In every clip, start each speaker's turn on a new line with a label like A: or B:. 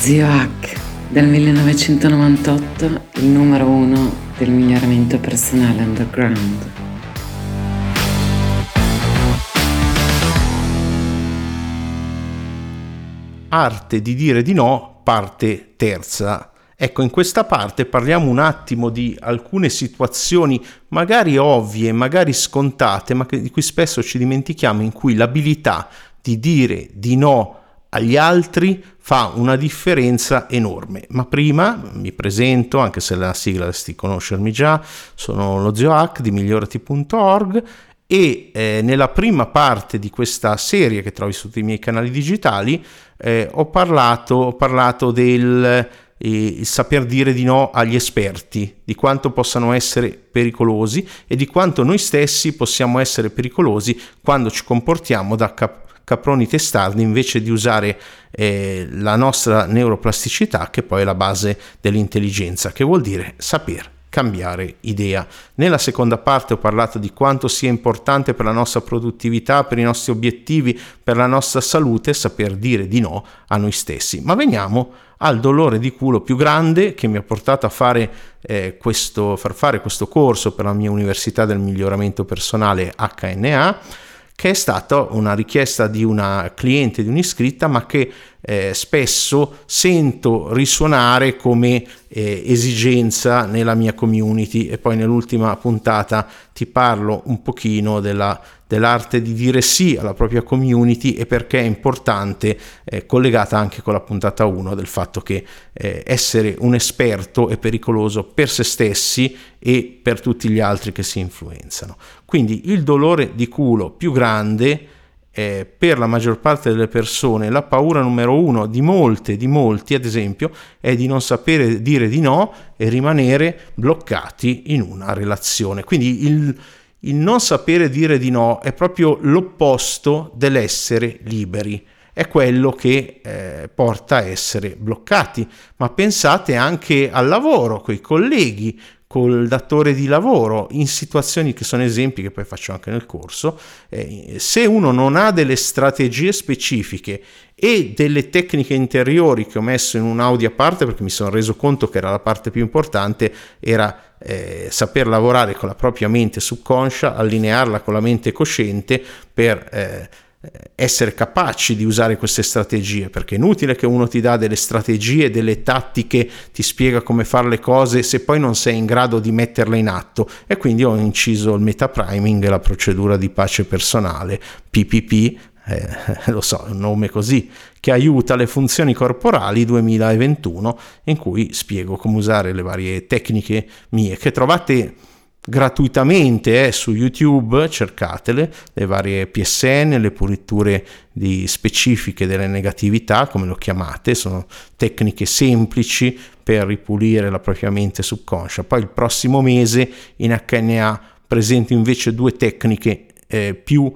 A: Zio Hack, dal 1998 il numero uno del miglioramento personale underground.
B: Arte di dire di no, parte terza. Ecco, in questa parte parliamo un attimo di alcune situazioni magari ovvie, magari scontate, ma di cui spesso ci dimentichiamo, in cui l'abilità di dire di no agli altri fa una differenza enorme. Ma prima mi presento, anche se la sigla dovresti conoscermi già, sono lo zio Hack di migliorati.org e eh, nella prima parte di questa serie che trovi su tutti i miei canali digitali eh, ho, parlato, ho parlato del il saper dire di no agli esperti, di quanto possano essere pericolosi e di quanto noi stessi possiamo essere pericolosi quando ci comportiamo da cap- caproni testardi invece di usare eh, la nostra neuroplasticità che poi è la base dell'intelligenza, che vuol dire saper cambiare idea. Nella seconda parte ho parlato di quanto sia importante per la nostra produttività, per i nostri obiettivi, per la nostra salute saper dire di no a noi stessi. Ma veniamo al dolore di culo più grande che mi ha portato a fare, eh, questo, far fare questo corso per la mia Università del Miglioramento Personale HNA che è stata una richiesta di una cliente, di un'iscritta, ma che eh, spesso sento risuonare come eh, esigenza nella mia community. E poi nell'ultima puntata ti parlo un pochino della, dell'arte di dire sì alla propria community e perché è importante eh, collegata anche con la puntata 1 del fatto che eh, essere un esperto è pericoloso per se stessi e per tutti gli altri che si influenzano. Quindi il dolore di culo più grande eh, per la maggior parte delle persone la paura numero uno di molte, di molti ad esempio, è di non sapere dire di no e rimanere bloccati in una relazione. Quindi il, il non sapere dire di no è proprio l'opposto dell'essere liberi è quello che eh, porta a essere bloccati. Ma pensate anche al lavoro, coi colleghi, col datore di lavoro in situazioni che sono esempi che poi faccio anche nel corso, eh, se uno non ha delle strategie specifiche e delle tecniche interiori che ho messo in un audio a parte perché mi sono reso conto che era la parte più importante, era eh, saper lavorare con la propria mente subconscia, allinearla con la mente cosciente per... Eh, essere capaci di usare queste strategie, perché è inutile che uno ti dà delle strategie, delle tattiche, ti spiega come fare le cose se poi non sei in grado di metterle in atto. E quindi ho inciso il metapriming, la procedura di pace personale, PPP, eh, lo so, è un nome così, che aiuta le funzioni corporali 2021, in cui spiego come usare le varie tecniche mie che trovate gratuitamente eh, su YouTube, cercatele, le varie PSN, le puliture di specifiche delle negatività, come lo chiamate, sono tecniche semplici per ripulire la propria mente subconscia. Poi il prossimo mese in HNA presento invece due tecniche eh, più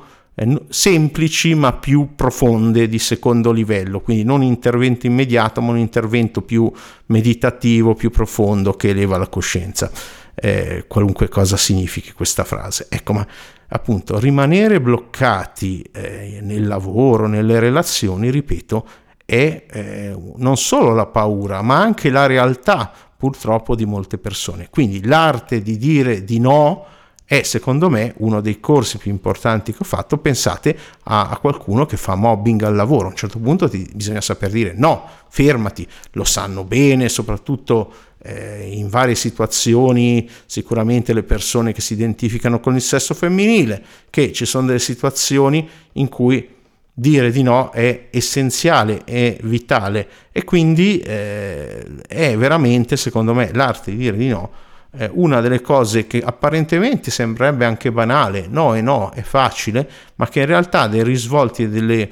B: semplici ma più profonde di secondo livello, quindi non intervento immediato ma un intervento più meditativo, più profondo che eleva la coscienza eh, qualunque cosa significhi questa frase. Ecco, ma appunto rimanere bloccati eh, nel lavoro, nelle relazioni, ripeto, è eh, non solo la paura, ma anche la realtà purtroppo di molte persone. Quindi l'arte di dire di no è secondo me uno dei corsi più importanti che ho fatto. Pensate a, a qualcuno che fa mobbing al lavoro, a un certo punto ti, bisogna saper dire no, fermati, lo sanno bene, soprattutto eh, in varie situazioni, sicuramente le persone che si identificano con il sesso femminile, che ci sono delle situazioni in cui dire di no è essenziale, è vitale e quindi eh, è veramente, secondo me, l'arte di dire di no eh, una delle cose che apparentemente sembrerebbe anche banale, no e no, è facile, ma che in realtà ha dei risvolti e delle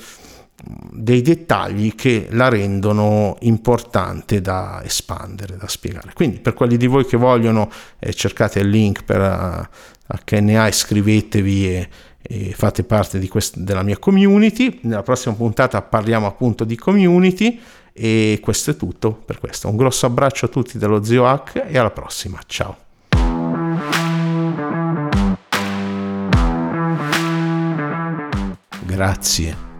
B: dei dettagli che la rendono importante da espandere, da spiegare. Quindi per quelli di voi che vogliono eh, cercate il link per uh, eh, HNA, iscrivetevi e fate parte quest- della mia community. Nella prossima puntata parliamo appunto di community e questo è tutto per questo. Un grosso abbraccio a tutti dallo Zio Hack e alla prossima. Ciao. Grazie